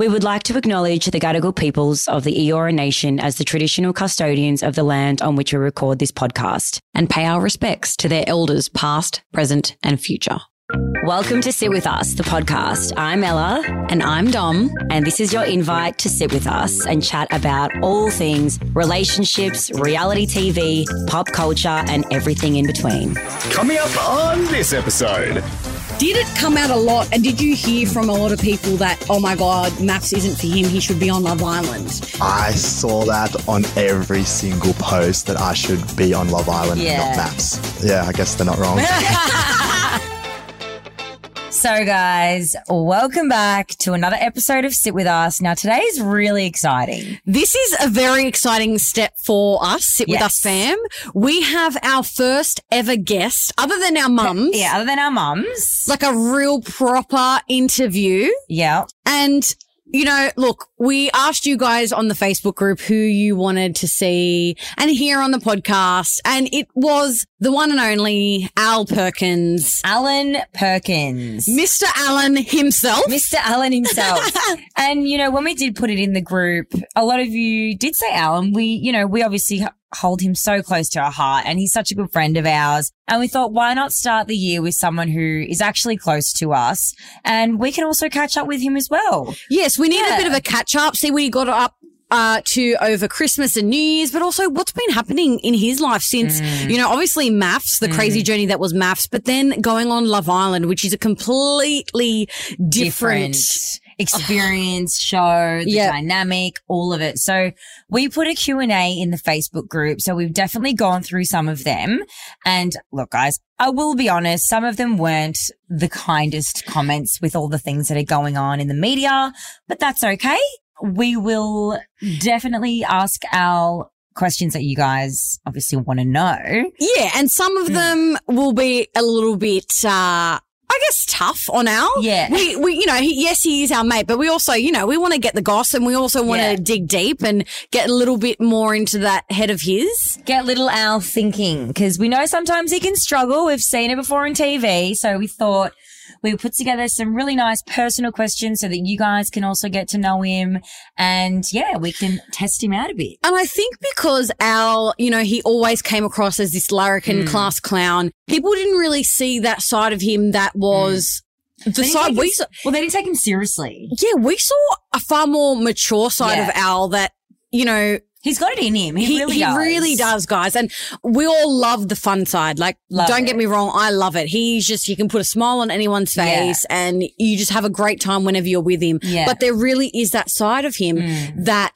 We would like to acknowledge the Gadigal peoples of the Eora Nation as the traditional custodians of the land on which we record this podcast and pay our respects to their elders past, present, and future. Welcome to Sit With Us, the podcast. I'm Ella. And I'm Dom. And this is your invite to sit with us and chat about all things relationships, reality TV, pop culture, and everything in between. Coming up on this episode. Did it come out a lot? And did you hear from a lot of people that, oh my God, MAFS isn't for him, he should be on Love Island? I saw that on every single post that I should be on Love Island Yeah. and not MAFS. Yeah, I guess they're not wrong. So, guys, welcome back to another episode of Sit With Us. Now, today is really exciting. This is a very exciting step for us, Sit With Us fam. We have our first ever guest, other than our mums. Yeah, other than our mums. Like a real proper interview. yeah. And, you know, look, we asked you guys on the Facebook group who you wanted to see and hear on the podcast. And it was the one and only Al Perkins, Alan Perkins. Mr. Alan himself. Mr. Allen himself. and, you know, when we did put it in the group, a lot of you did say Alan. We, you know, we obviously hold him so close to our heart and he's such a good friend of ours. And we thought, why not start the year with someone who is actually close to us and we can also catch up with him as well. Yes, we need Yeah. a bit of a catch up. See where you got up uh, to over Christmas and New Year's, but also what's been happening in his life since, Mm. you know, obviously MAFS, the crazy journey that was MAFS, but then going on Love Island, which is a completely different. Experience show, the Yeah. dynamic, all of it. So we put a Q&A in the Facebook group. So we've definitely gone through some of them. And look, guys, I will be honest, some of them weren't the kindest comments with all the things that are going on in the media, but that's okay. We will definitely ask our questions that you guys obviously want to know. Yeah, and some of them will be a little bit, uh, I guess tough on Al. Yeah. We, we, you know, he, yes, he is our mate, but we also, you know, we want to get the goss and we also want to Yeah. dig deep and get a little bit more into that head of his. get little Al thinking because we know sometimes he can struggle. We've seen it before on TV. So we thought we put together some really nice personal questions so that you guys can also get to know him. And yeah, we can test him out a bit. And I think because Al, you know, he always came across as this larrikin hmm. class clown, people didn't really see that side of him that was hmm. the side we him- saw. well, they didn't take him seriously. Yeah, we saw a far more mature side Yeah. of Al that, you know, He's got it in him. He, really he does. really does, guys. And we all love the fun side. Like, Love don't it. get me wrong, I love it. He's just, you can put a smile on anyone's Yeah. face and you just have a great time whenever you're with him. Yeah. Mm. But there really is that side of him that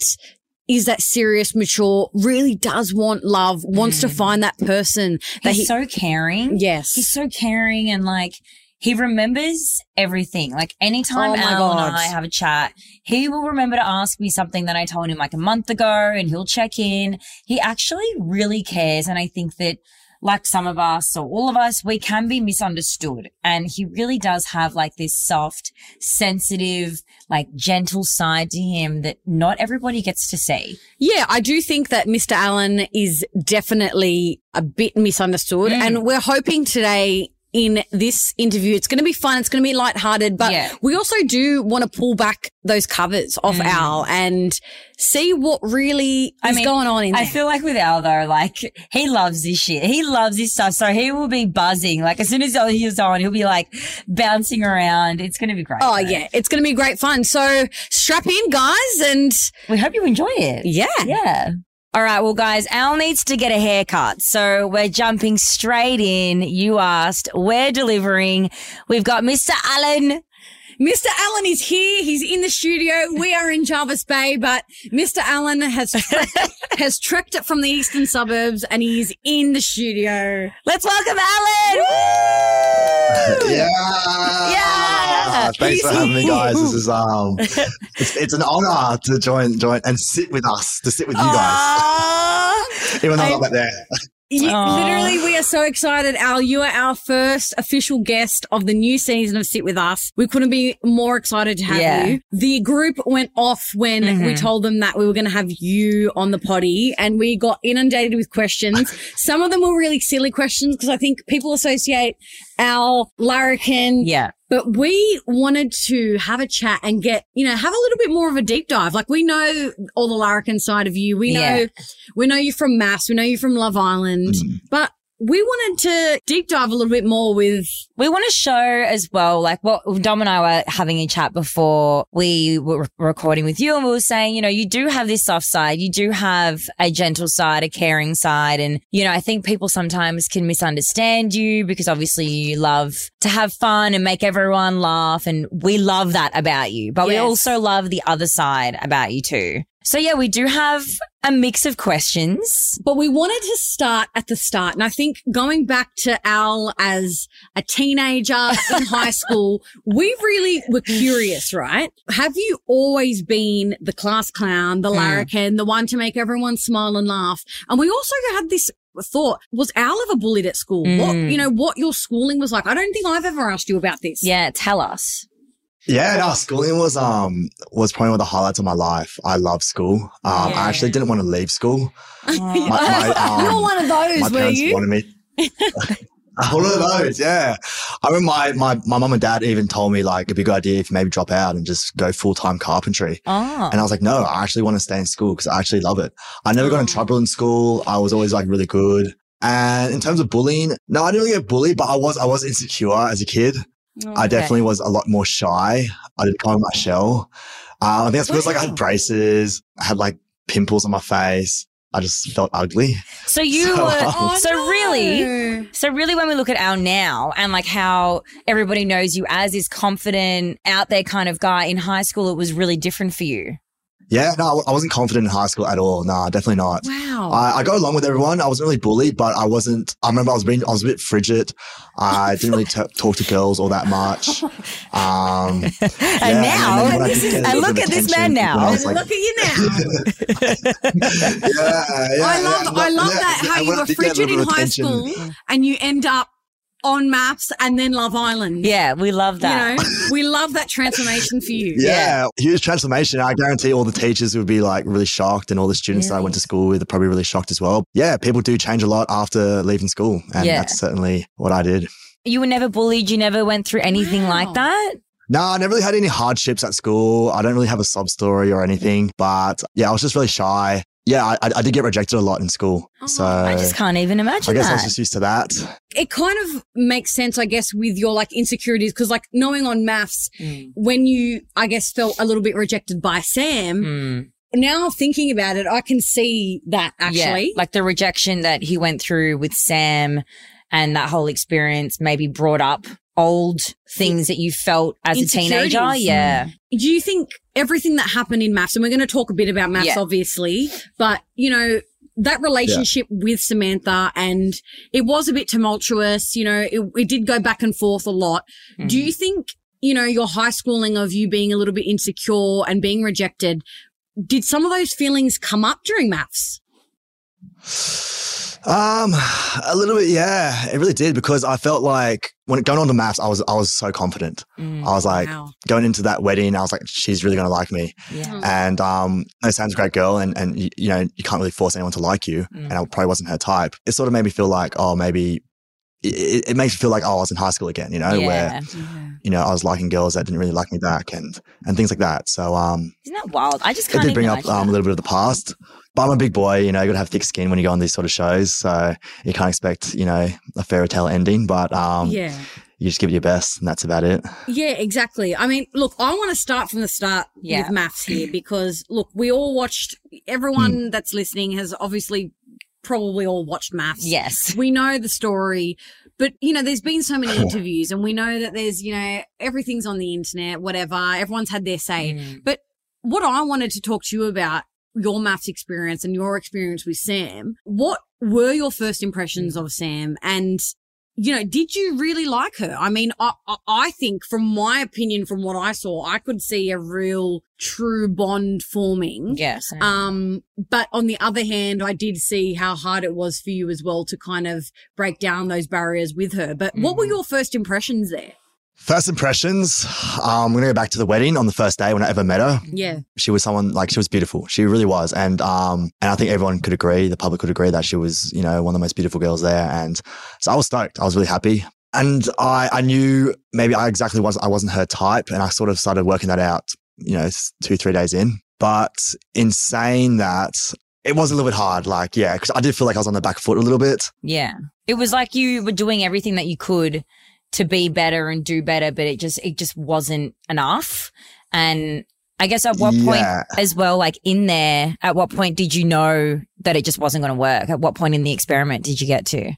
is that serious, mature, really does want love, wants to find that person that Mm. He's he, so caring. yes. He's so caring and like he remembers everything. Like anytime Oh Al God. and I have a chat, he will remember to ask me something that I told him like a month ago and he'll check in. He actually really cares. And I think that like some of us or all of us, we can be misunderstood. And he really does have like this soft, sensitive, like gentle side to him that not everybody gets to see. Yeah, I do think that Mr. Allen is definitely a bit misunderstood. Mm. And we're hoping today in this interview, it's going to be fun. It's going to be lighthearted, but Yeah. we also do want to pull back those covers off Al and see what really is Mm. Mean, going on in I feel like with Al though, like he loves this shit. He loves this stuff. So he will be buzzing. Like as soon as he's on, he'll be like bouncing around. It's going to be great. oh though. yeah, it's going to be great fun. So strap in guys and We hope you enjoy it. yeah. Yeah. All right. Well, guys, Al needs to get a haircut. So we're jumping straight in. You asked. We're delivering. We've got Mr. Allen. Mr. Allen is here. He's in the studio. We are in Jervis Bay, but Mr. Allen has trekked, has trekked it from the eastern suburbs and he's in the studio. Let's welcome Alan. yeah. Yeah. Thanks for having me, guys. This is um, it's, it's an honor to join join and sit with us, to sit with you guys, Aw. even though I'm not there. You- literally, we are so excited, Al. You are our first official guest of the new season of Sit With Us. We couldn't be more excited to have Yeah. you. The group went off when we told them that we were going to have you on the potty and we got inundated with questions. Some of them were really silly questions because I think people associate Al, Larrikin, Yeah. But we wanted to have a chat and get, you know, have a little bit more of a deep dive. Like we know all the larrikin side of you. We know, Yeah. we know you from MAFS. We know you from Love Island, mm. but we wanted to deep dive a little bit more with, We want to show as well, like what Dom and I were having a chat before we were recording with you and we were saying, you know, you do have this soft side. You do have a gentle side, a caring side. And, you know, I think people sometimes can misunderstand you because obviously you love to have fun and make everyone laugh. And we love that about you, but we also love the other side about you too. So yeah, we do have a mix of questions. but we wanted to start at the start. And I think going back to Al as a teenager in high school, we really were curious, right? Have you always been the class clown, the Hmm. larrikin, the one to make everyone smile and laugh? And we also had this thought, was Al ever bullied at school? What, Mm. you know, what your schooling was like? I don't think I've ever asked you about this. Yeah, tell us. Yeah, no, schooling was um was probably one of the highlights of my life. I love school. Um, Yeah. I actually didn't want to leave school. Oh. My, my, um, You're one of those, my were parents you? wanted me. One of those, yeah. I remember my, my, my mum and dad even told me like it'd be a good idea if you maybe drop out and just go full time carpentry. Oh. And I was like, no, I actually want to stay in school because I actually love it. I never got in trouble in school. I was always like really good. And in terms of bullying, no, I didn't really get bullied, but I was, I was insecure as a kid. I definitely was a lot more shy. I didn't come in my shell. Uh, I think it's because like I had braces, I had like pimples on my face. I just felt ugly. So you So- were Oh, so really so really when we look at Al now and like how everybody knows you as this confident out there kind of guy in high school it was really different for you. Yeah, no, I wasn't confident in high school at all. No, definitely not. Wow. I, I go along with everyone. I wasn't really bullied, but I wasn't. I remember I was being, I was a bit frigid. I didn't really t- talk to girls all that much. Um, and yeah, now then when I did get a and look at this man now. was like- Look at you now. yeah, yeah, I love, yeah, I love yeah, that how you were did get a frigid in high attention- school and you end up on MAFS and then Love Island. Yeah, we love that. You know, we love that transformation for you. Yeah, huge transformation. I guarantee all the teachers would be like really shocked, and all the students that I went to school with are probably really shocked as well. Yeah, people do change a lot after leaving school, and Yeah. that's certainly what I did. You were never bullied, you never went through anything Wow. like that? No, I never really had any hardships at school. I don't really have a sob story or anything, but yeah, I was just really shy. Yeah, I, I I did get rejected a lot in school, Oh, so I just can't even imagine. I imagine guess I was just used to that. It kind of makes sense, I guess, with your like insecurities because like knowing on MAFS, Mm. when you, I guess, felt a little bit rejected by Sam, Mm. now thinking about it, I can see that actually. Yeah, like the rejection that he went through with Sam and that whole experience maybe brought up old things that you felt as a teenager. Insecurities. Yeah. Do you think everything that happened in MAFS, and we're going to talk a bit about MAFS, Yeah. obviously, but you know, that relationship with Samantha and it was a bit tumultuous, you know, it, it did go back and forth a lot. Mm. Do you think, you know, your high schooling of you being a little bit insecure and being rejected, did some of those feelings come up during MAFS? Um, a little bit, yeah, it really did because I felt like when going on to MAFS, I was I was so confident. Mm. I was like wow. going into that wedding, I was like, she's really gonna like me. Yeah. And um, no, Sam's a great girl, and and you, you know you can't really force anyone to like you, Mm. and I probably wasn't her type. It sort of made me feel like, oh, maybe it, it- it makes me feel like, oh, I was in high school again, you know, where yeah. you know I was liking girls that didn't really like me back, and and things like that. So um, Isn't that wild? I just it can't did bring up um, a little bit of the past. But I'm a big boy, you know, you got to have thick skin when you go on these sort of shows. So you can't expect, you know, a fairy tale ending, but um, yeah. you just give it your best, and that's about it. Yeah, exactly. I mean, look, I want to start from the start Yeah. with MAFS here because, look, we all watched, everyone that's listening has obviously probably all watched MAFS. Yes. We know the story, but, you know, there's been so many interviews and we know that there's, you know, everything's on the internet, whatever. Everyone's had their say. Mm. But what I wanted to talk to you about your MAFS experience and your experience with Sam, what were your first impressions of Sam? And, you know, did you really like her? I mean, I, I, think from my opinion, from what I saw, I could see a real true bond forming. Yes. Um, but on the other hand, I did see how hard it was for you as well to kind of break down those barriers with her. But what were Mhm. your first impressions there? First impressions, um, I'm going to go back to the wedding on the first day when I ever met her. Yeah. She was someone like she was beautiful. She really was. And, um, and I think everyone could agree, the public could agree that she was, you know, one of the most beautiful girls there. And so I was stoked. I was really happy. and I, I knew maybe I exactly was I wasn't her type, and I sort of started working that out. You know, two three days in. But in saying that, it was a little bit hard. Like, yeah, because I did feel like I was on the back foot a little bit. Yeah. It was like you were doing everything that you could to be better and do better, but it just, it just wasn't enough. And I guess at what point as well, like in there, at what point did you know that it just wasn't going to work? At what point in the experiment did you get to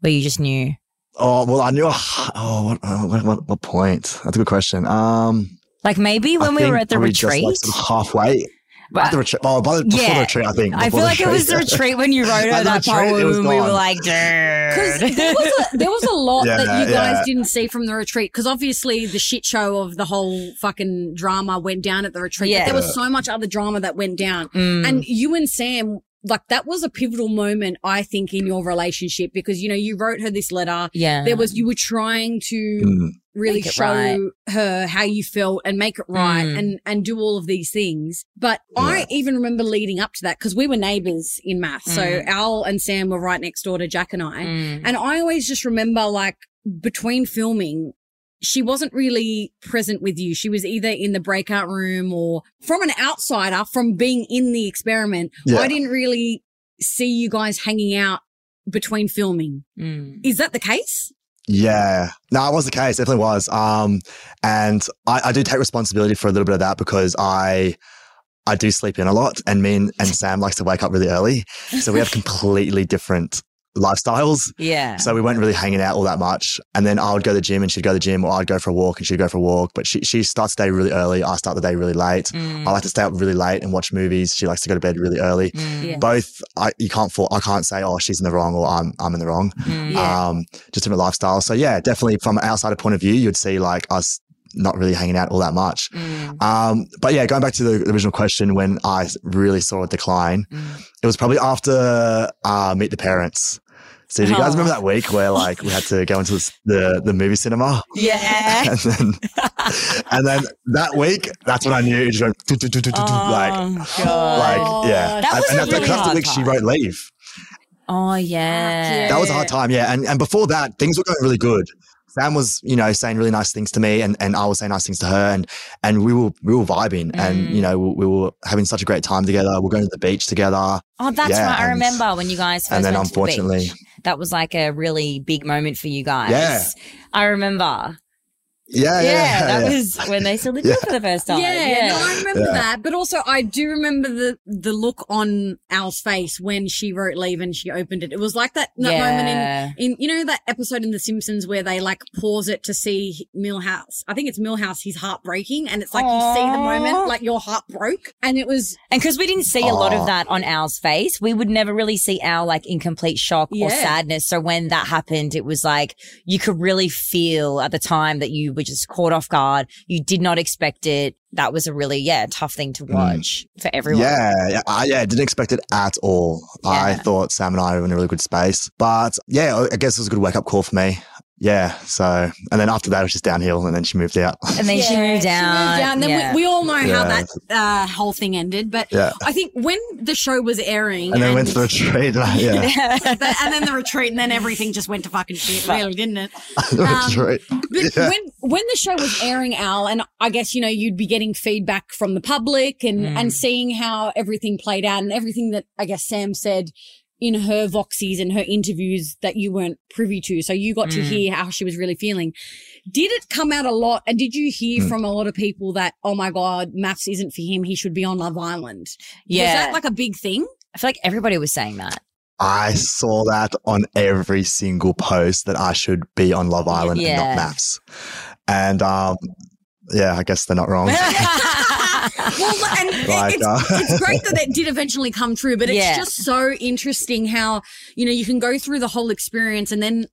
where you just knew? Oh well, I knew. Oh, what, uh, what, what, what point? That's a good question. Um, Like maybe I when we were at the just, like, retreat. sort of halfway. But- At the retreat. Oh, by the, before Yeah. the retreat, I think. I feel like it was the retreat. retreat when you wrote her that retreat, it was poem. We were gone. like, Because dude. there was a, there was a lot Yeah, that you guys yeah. didn't see from the retreat. Because obviously the shit show of the whole fucking drama went down at the retreat. Yeah. But there was so much other drama that went down. Mm. And you and Sam, like that was a pivotal moment, I think, in your relationship because you know you wrote her this letter. yeah. There was you were trying to Mm, really show right. her how you felt and make it right Mm. and and do all of these things. But I even remember leading up to that because we were neighbors in MAFS. So Mm. Al and Sam were right next door to Jack and I. Mm. And I always just remember like between filming, she wasn't really present with you. She was either in the breakout room or from an outsider, from being in the experiment. Yeah. I didn't really see you guys hanging out between filming. Mm. Is that the case? Yeah. No, it was the case. Definitely was. Um, and I, I do take responsibility for a little bit of that because I, I do sleep in a lot and me and, and Sam likes to wake up really early. So we have completely different lifestyles. Yeah. So we weren't really hanging out all that much. And then I would go to the gym and she'd go to the gym or I'd go for a walk and she'd go for a walk. But she, she starts the day really early. I start the day really late. Mm. I like to stay up really late and watch movies. She likes to go to bed really early. Mm. Yeah. Both, I, you can't fall, I can't say, oh, she's in the wrong or I'm, I'm in the wrong Mm. Yeah. um, just different lifestyle. So yeah, definitely from an outsider point of view, you'd see like us not really hanging out all that much. Mm. Um, but yeah, going back to the original question, when I really saw a decline, Mm. it was probably after uh, Meet the Parents. So do you guys Oh. remember that week where like we had to go into the the, the movie cinema? Yeah. And then, and then that week, that's when I knew it just went do, do, do, do, do, do, like, oh, God. like, yeah. That And- was and a that's, really that's the hard week she wrote Leave. oh, yeah. That was a hard time, yeah. And and before that, things were going really good. Sam was, you know, saying really nice things to me, and, and I was saying nice things to her, and and we were we were vibing, and Mm. you know, we, we were having such a great time together. We are going to the beach together, Oh, that's Yeah, right. I and- remember when you guys first and then to the unfortunately, that was like a really big moment for you guys. Yeah. I remember. Yeah, Yeah, yeah, that yeah. was when they saw the Yeah. for the first time. Yeah, no, I remember Yeah. that. But also, I do remember the the look on Al's face when she wrote "Leave" and she opened it. It was like that, that moment in in you know that episode in The Simpsons where they like pause it to see Milhouse. I think it's Milhouse. He's heart breaking, and it's like you see the moment like your heart broke, and it was And because we didn't see a lot of that on Al's face, we would never really see Al like in complete shock or sadness. So when that happened, it was like you could really feel at the time that you were just caught off guard. You did not expect it. That was a really, yeah, tough thing to watch for everyone. Mm. Yeah, yeah, I yeah, didn't expect it at all. I thought Sam and I were in a really good space, but yeah, I guess it was a good wake up call for me. Yeah, so and then after that it was just downhill, and then she moved out. And then she Yeah, moved down. And then yeah. we, we all know how that uh, whole thing ended. But Yeah. I think when the show was airing, And then went to the retreat. And I, yeah, the- and then the retreat, and then everything just went to fucking shit, really, didn't it? the Um, retreat. But Yeah. when when the show was airing, Al, and I guess you know you'd be getting feedback from the public and Mm. and seeing how everything played out and everything that I guess Sam said in her voxies and her interviews that you weren't privy to. So you got to Mm. hear how she was really feeling. Did it come out a lot? And did you hear Mm. from a lot of people that oh my god, MAFS isn't for him. He should be on Love Island. yeah. Was that like a big thing? I feel like everybody was saying that. I saw that on every single post that I should be on Love Island and not MAFS. And um, yeah, I guess they're not wrong. Well, and it- Like, it's, uh, it's great that it did eventually come true, but it's Yeah. just so interesting how, you know, you can go through the whole experience and then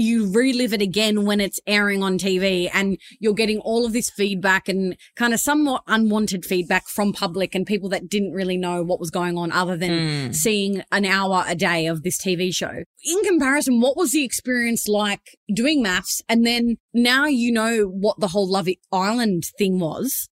you relive it again when it's airing on TV and you're getting all of this feedback and kind of somewhat unwanted feedback from public and people that didn't really know what was going on other than Mm. seeing an hour a day of this TV show. In comparison, what was the experience like doing MAFS? And then now you know what the whole Love Island thing was.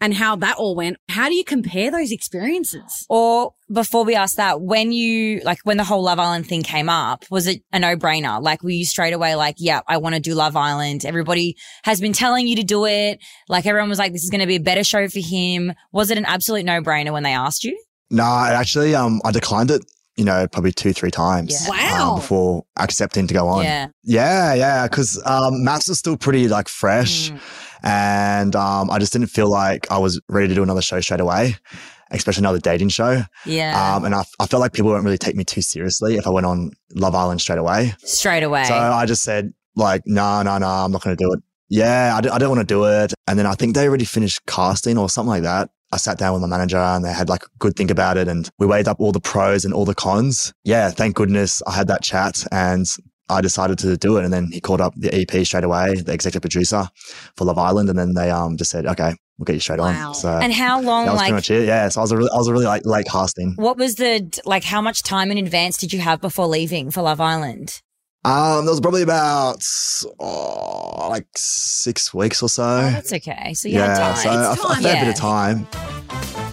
And how that all went. How do you compare those experiences? Or before we ask that, when you, like, when the whole Love Island thing came up, was it a no brainer? Like, were you straight away like, yeah, I want to do Love Island? Everybody has been telling you to do it. Like, everyone was like, this is going to be a better show for him. Was it an absolute no brainer when they asked you? No, I actually, um, I declined it. You know, probably two, three times. Yeah. Wow. um, before accepting to go on. Yeah. Yeah, yeah, because um, MAFS was still pretty like fresh, Mm. And um, I just didn't feel like I was ready to do another show straight away, especially another dating show. Yeah. Um, and I, I felt like people wouldn't really take me too seriously if I went on Love Island straight away. straight away. So I just said like, no, no, no, I'm not going to do it. Yeah, I, d- I don't want to do it. And then I think they already finished casting or something like that. I sat down with my manager and they had like a good think about it and we weighed up all the pros and all the cons. Yeah, thank goodness I had that chat and I decided to do it. And then he called up the EP straight away, the executive producer for Love Island. And then they um just said, okay, we'll get you straight Wow. on. So and how long, that was like, pretty much it. Yeah. So I was a really, I was a really like late casting. what was the, like, how much time in advance did you have before leaving for Love Island? Um, there was probably about oh, like six weeks or so. Oh, that's okay. So you yeah, had so time. a, It's a time. fair bit of time.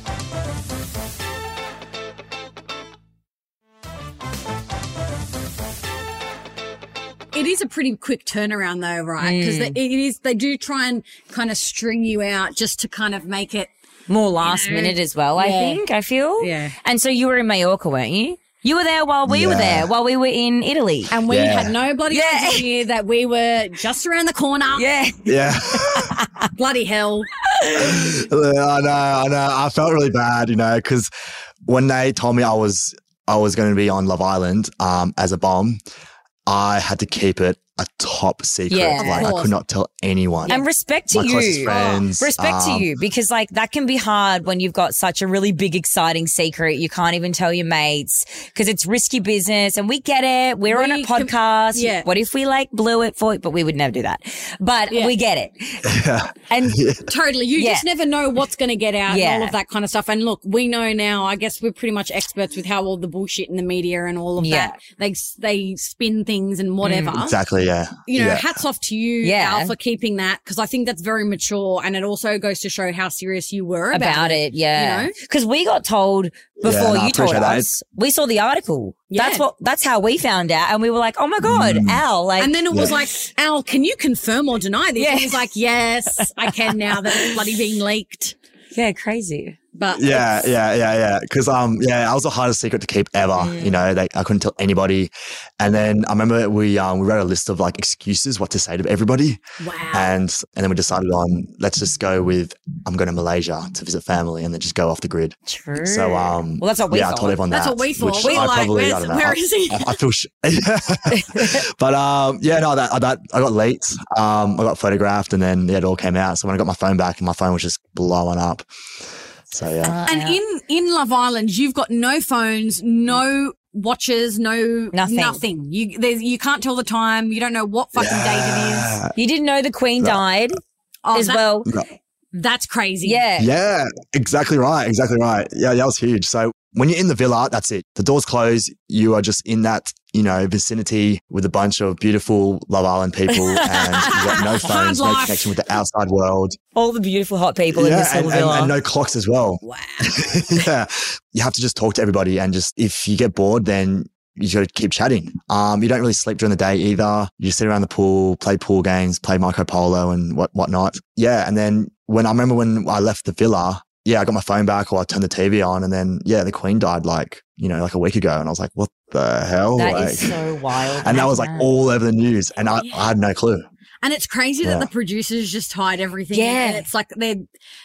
It is a pretty quick turnaround though, right? Because Mm. it is, they do try and kind of string you out just to kind of make it. More last know? minute as well, I think, I feel. Yeah. And so you were in Mallorca, weren't you? You were there while we were there, while we were in Italy. And we Yeah. had no bloody Yeah. idea that we were just around the corner. yeah. Yeah. Bloody hell. I know, I know. I felt really bad, you know, because when they told me I was I was going to be on Love Island um, as a bomb, I had to keep it a top secret. Yeah. Like I could not tell anyone. And respect to My closest you. friends, Respect um, to you because like that can be hard when you've got such a really big exciting secret you can't even tell your mates because it's risky business and we get it we're on a We can- podcast yeah. what if we like blew it for you? but we would never do that but Yeah. we get it and Totally. You Yeah. just never know what's going to get out Yeah. and all of that kind of stuff. And look, we know now, I guess we're pretty much experts with how all the bullshit in the media and all of Yeah. that, they, they spin things and whatever. exactly, yeah. You know, yeah. hats off to you, Yeah. Al, for keeping that because I think that's very mature and it also goes to show how serious you were about, about it yeah you know? because we got told before no, you told appreciate that. us we saw the article that's what that's how we found out and we were like oh my god Mm. Al like And then it was Yeah. like, Al, can you confirm or deny this? Yeah. And he's like, yes, I can now that it's bloody been leaked. yeah crazy But Yeah, yeah, yeah, yeah. Because um, yeah, that was the hardest secret to keep ever. Mm. You know, like I couldn't tell anybody. And then I remember we um we wrote a list of like excuses what to say to everybody, wow. and and then we decided on let's just go with I'm going to Malaysia to visit family, and then just go off the grid. true So um, well that's what we yeah, thought I told everyone That's that. what we thought. We I like, probably, I don't know. where is he? I, I feel, sh- but um, yeah, no, that that I got late. Um, I got photographed, and then yeah, it all came out. So when I got my phone back, and my phone was just blowing up. So yeah, uh, And in in Love Island, you've got no phones, no watches, no Nothing. nothing. You there's, you can't tell the time. You don't know what fucking date it is. You didn't know the Queen No. died Oh, as that- well. That's crazy. Yeah. yeah, exactly right, exactly right. Yeah, that was huge. So when you're in the villa, that's it. The doors close. You are just in that you know vicinity with a bunch of beautiful Love Island people, and you've got no phones, no connection with the outside world. All the beautiful hot people in yeah, this and, little and, villa. and no clocks as well. Wow. yeah. You have to just talk to everybody and just if you get bored, then you got to keep chatting. Um, you don't really sleep during the day either. You just sit around the pool, play pool games, play Marco Polo and what whatnot. Yeah. And then when I remember when I left the villa, yeah, I got my phone back or I turned the TV on and then yeah, the Queen died like, you know, like a week ago. And I was like, what the hell? That like, is so wild. and that was like all over the news. And I, I had no clue. And it's crazy Yeah. that the producers just hide everything. Yeah. And it's like they're,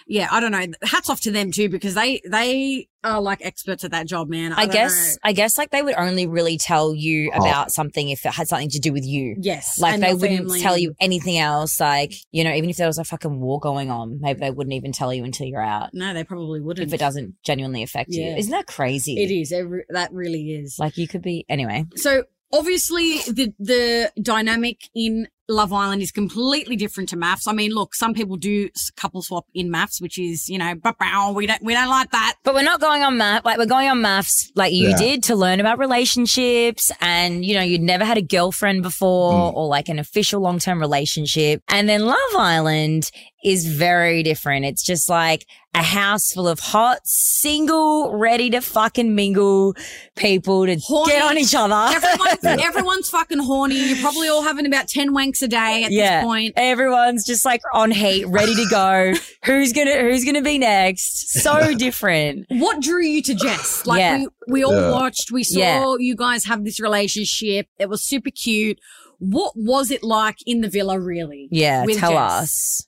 yeah, I don't know. Hats off to them too, because they, they are like experts at that job, man. I, I guess know. I guess like they would only really tell you Oh. about something if it had something to do with you. Yes. Like and they wouldn't family tell you anything else. Like, you know, even if there was a fucking war going on, maybe they wouldn't even tell you until you're out. No, they probably wouldn't. If it doesn't genuinely affect you. Isn't that crazy? It is. It re- that really is. Like you could be anyway. So obviously the the dynamic in Love Island is completely different to MAFS. I mean, look, some people do couple swap in MAFS, which is, you know, bah-bah, we don't, we don't like that. But we're not going on MAFS. Like we're going on MAFS, like you Yeah. did, to learn about relationships. And you know, you'd never had a girlfriend before, mm. or like an official long term relationship. And then Love Island is very different. It's just like a house full of hot, single, ready to fucking mingle people to Horny. get on each other. Everyone's, everyone's fucking horny. You're probably all having about 10 wanks a day at yeah, this point. everyone's just like on heat, ready to go. who's gonna Who's gonna be next? So different. What drew you to Jess? Like Yeah. we, we all Yeah. watched, we saw Yeah. you guys have this relationship. It was super cute. What was it like in the villa, really? Yeah, with tell Jess? us.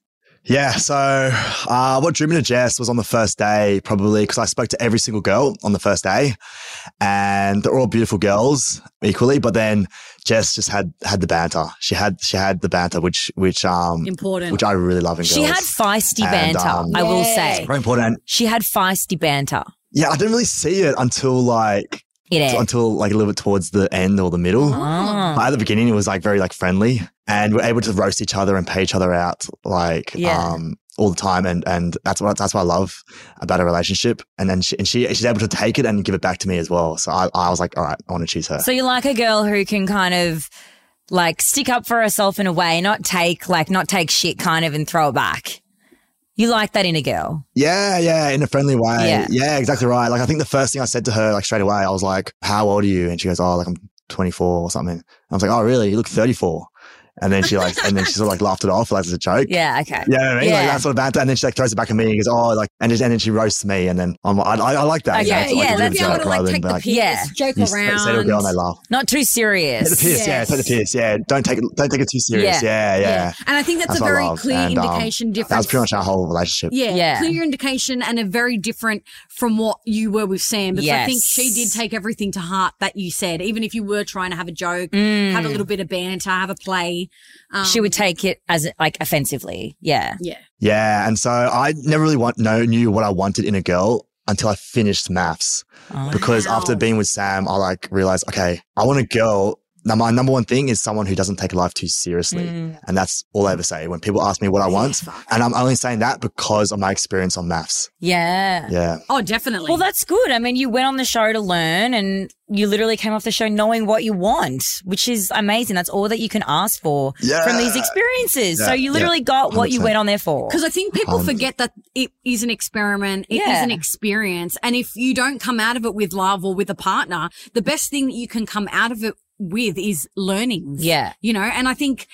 Yeah. So, uh, what drew me to Jess was on the first day, probably because I spoke to every single girl on the first day, and they're all beautiful girls equally. But then Jess just had had the banter. She had she had the banter, which which um Important. which I really love in She had feisty And, banter, um, I will Yeah. say. very important. She had feisty banter. Yeah, I didn't really see it until like Until like a little bit towards the end or the middle. Oh. But at the beginning, it was like very like friendly, and we're able to roast each other and pay each other out like Yeah. um all the time, and and that's what that's what I love about a relationship. And then she and she she's able to take it and give it back to me as well. So I, I was like, all right, I want to choose her. So you like a girl who can kind of like stick up for herself in a way, not take like not take shit kind of and throw it back. You like that in a girl. yeah, yeah, in a friendly way. Yeah. Yeah. exactly right. Like I think the first thing I said to her like straight away, I was like, "How old are you?" And she goes, "Oh, like I'm 24 or something." I was like, "Oh, really? You look 34." And then she like, and then she sort of like laughed it off like as a joke. Yeah, okay. Yeah, you know what I mean, Yeah. like that sort of banter, and then she like throws it back at me and goes, "Oh, like," and, just, and then she roasts me, and then I'm, I, I, I like that. Okay, you know, yeah, that's good be able to like take the like, piss, Yeah. joke around. say to a girl and they laugh. Not too serious. Take the piss, yeah, take the piss, yeah. Don't take it, don't take it too serious, yeah, yeah. And I think that's, That's a very clear And, um, indication difference. That was pretty much our whole relationship. Yeah, Yeah. clear indication and a very different from what you were with Sam. Because I think she did take everything to heart that you said, even if you were trying to have a joke, Mm. have a little bit of banter, have a play. Um, she would take it as like offensively. Yeah. Yeah. Yeah, and so I never really want, know, knew what I wanted in a girl until I finished MAFS. Oh. Because Wow. after being with Sam, I like realized, okay, I want a girl. Now, my number one thing is someone who doesn't take life too seriously. Mm. And that's all I ever say when people ask me what I want. fuck. And I'm only saying that because of my experience on MAFS. Yeah. Yeah. Oh, definitely. Well, that's good. I mean, you went on the show to learn and you literally came off the show knowing what you want, which is amazing. That's all that you can ask for Yeah. from these experiences. so you literally yeah. got what you 100%. went on there for. Because I think people Um, forget that it is an experiment, it is Yeah. an experience. And if you don't come out of it with love or with a partner, the best thing that you can come out of it with is learnings. Yeah. You know, and I think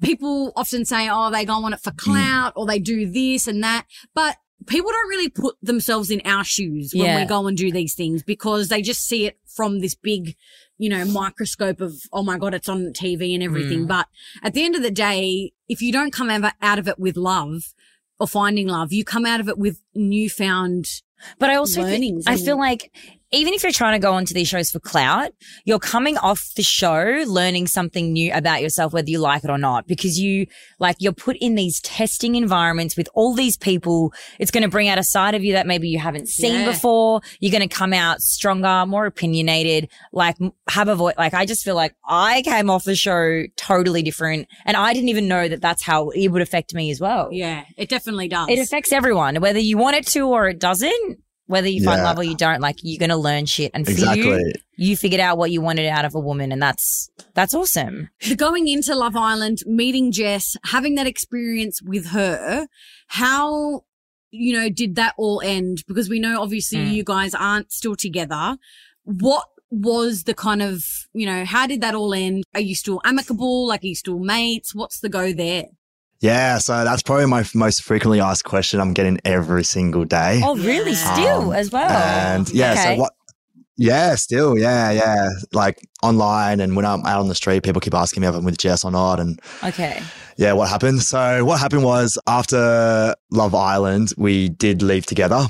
people often say, oh, they go on it for Mm. clout or they do this and that. But people don't really put themselves in our shoes when Yeah. we go and do these things because they just see it from this big, you know, microscope of, oh my God, it's on TV and everything. Mm. But at the end of the day, if you don't come ever out of it with love or finding love, you come out of it with newfound But I also think, I feel like even if you're trying to go onto these shows for clout, you're coming off the show learning something new about yourself, whether you like it or not, because you like you're put in these testing environments with all these people. It's going to bring out a side of you that maybe you haven't seen Yeah. before. You're going to come out stronger, more opinionated, like have a voice. Like I just feel like I came off the show totally different and I didn't even know that that's how it would affect me as well. Yeah, it definitely does. It affects everyone, whether you want it to or it doesn't. Whether you find Yeah. love or you don't, like you're gonna learn shit. And for Exactly. you, you figured out what you wanted out of a woman, and that's that's awesome. The going into Love Island, meeting Jess, having that experience with her, how, you know, did that all end? Because we know obviously Mm. you guys aren't still together. What was the kind of, you know, how did that all end? Are you still amicable? Like, are you still mates? What's the go there? Yeah. So that's probably my most frequently asked question I'm getting every single day. Oh, really? Still Um, as well. And yeah, Okay. so what? Yeah, still, yeah, yeah. Like online and when I'm out on the street, people keep asking me if I'm with Jess or not. And Okay. yeah, what happened? So what happened was after Love Island, we did leave together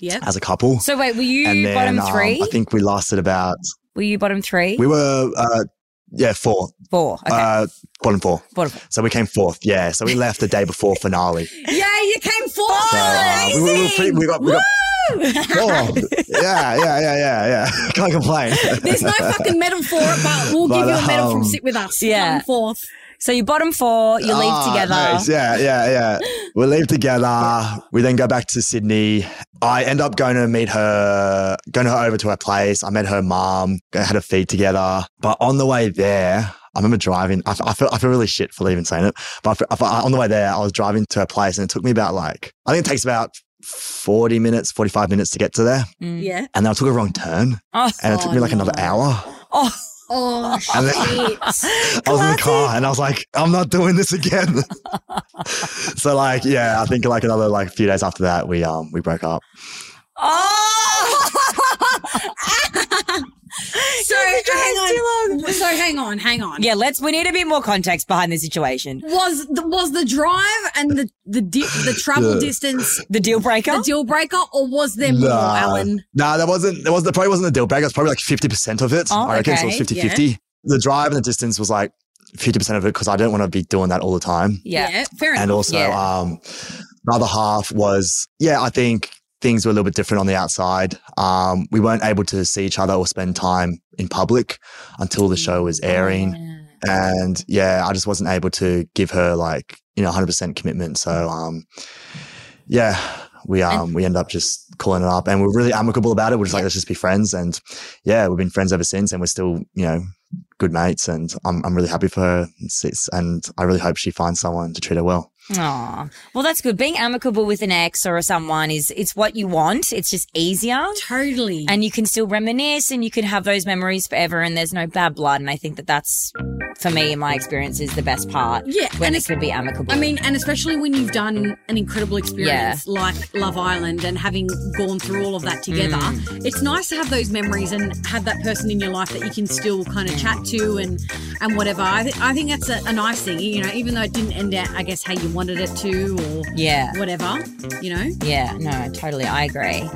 Yeah. as a couple. So wait, were you then bottom um, three? I think we lasted about, were you bottom three? we were, uh, yeah, four, Four. Okay. uh, bottom four. bottom four. So we came fourth. Yeah. So we left the day before finale. Yeah, you came fourth. So uh, we, we, we, we got, we got four. Yeah, yeah, yeah, yeah, yeah. Can't complain. There's no fucking medal for it, but we'll But, give you a medal from um, Sit With Us. yeah. Come fourth. So you bottom four, you leave Ah, together. nice. Yeah, yeah, yeah. We leave together. We then go back to Sydney. I end up going to meet her, going to her over to her place. I met her mom, had a feed together. But on the way there, I remember driving. I, I feel I feel really shit for even saying it. But I feel- I on the way there, I was driving to her place, and it took me about like I think it takes about forty minutes, forty five minutes to get to there. Mm. Yeah. And then I took a wrong turn, Oh, and it took me like another hour. oh, Oh, shit. I was in the car and I was like, I'm not doing this again. so like, yeah, I think like another like few days after that, we um we broke up. oh. So hang on. So hang on, hang on. yeah, let's. We need a bit more context behind the situation. Was the, was the drive and the the di- the travel Yeah. distance The deal breaker. the deal breaker, or was there more, Nah. Alan? Nah, that wasn't that was that probably wasn't the deal breaker. It's probably like 50% of it. Oh, I reckon so it was okay. 50 50. The drive and the distance was like 50% of it because I don't want to be doing that all the time. yeah. fair enough. And also, Yeah. um, the other half was, yeah, I think things were a little bit different on the outside. Um, we weren't able to see each other or spend time in public until the show was airing. And yeah, I just wasn't able to give her like, you know, 100% commitment. So, um, yeah, we, um, we end up just calling it up and we're really amicable about it. We're just like, let's just be friends. And yeah, we've been friends ever since and we're still, you know, good mates. And I'm, I'm really happy for her. It's- And I really hope she finds someone to treat her well. Aw. Well, that's good. Being amicable with an ex or someone is it's what you want. It's just easier. Totally. And you can still reminisce and you can have those memories forever and there's no bad blood. And I think that that's, for me, in my experience, is the best part. Yeah, When it could be amicable. I mean, and especially when you've done an incredible experience like Love Island and having gone through all of that together, Mm. it's nice to have those memories and have that person in your life that you can still kind of chat to and and whatever. I, th- I think that's a, a nice thing, you know, even though it didn't end out, I guess, how you wanted it to or yeah. whatever, you know. Yeah. No, totally. I agree.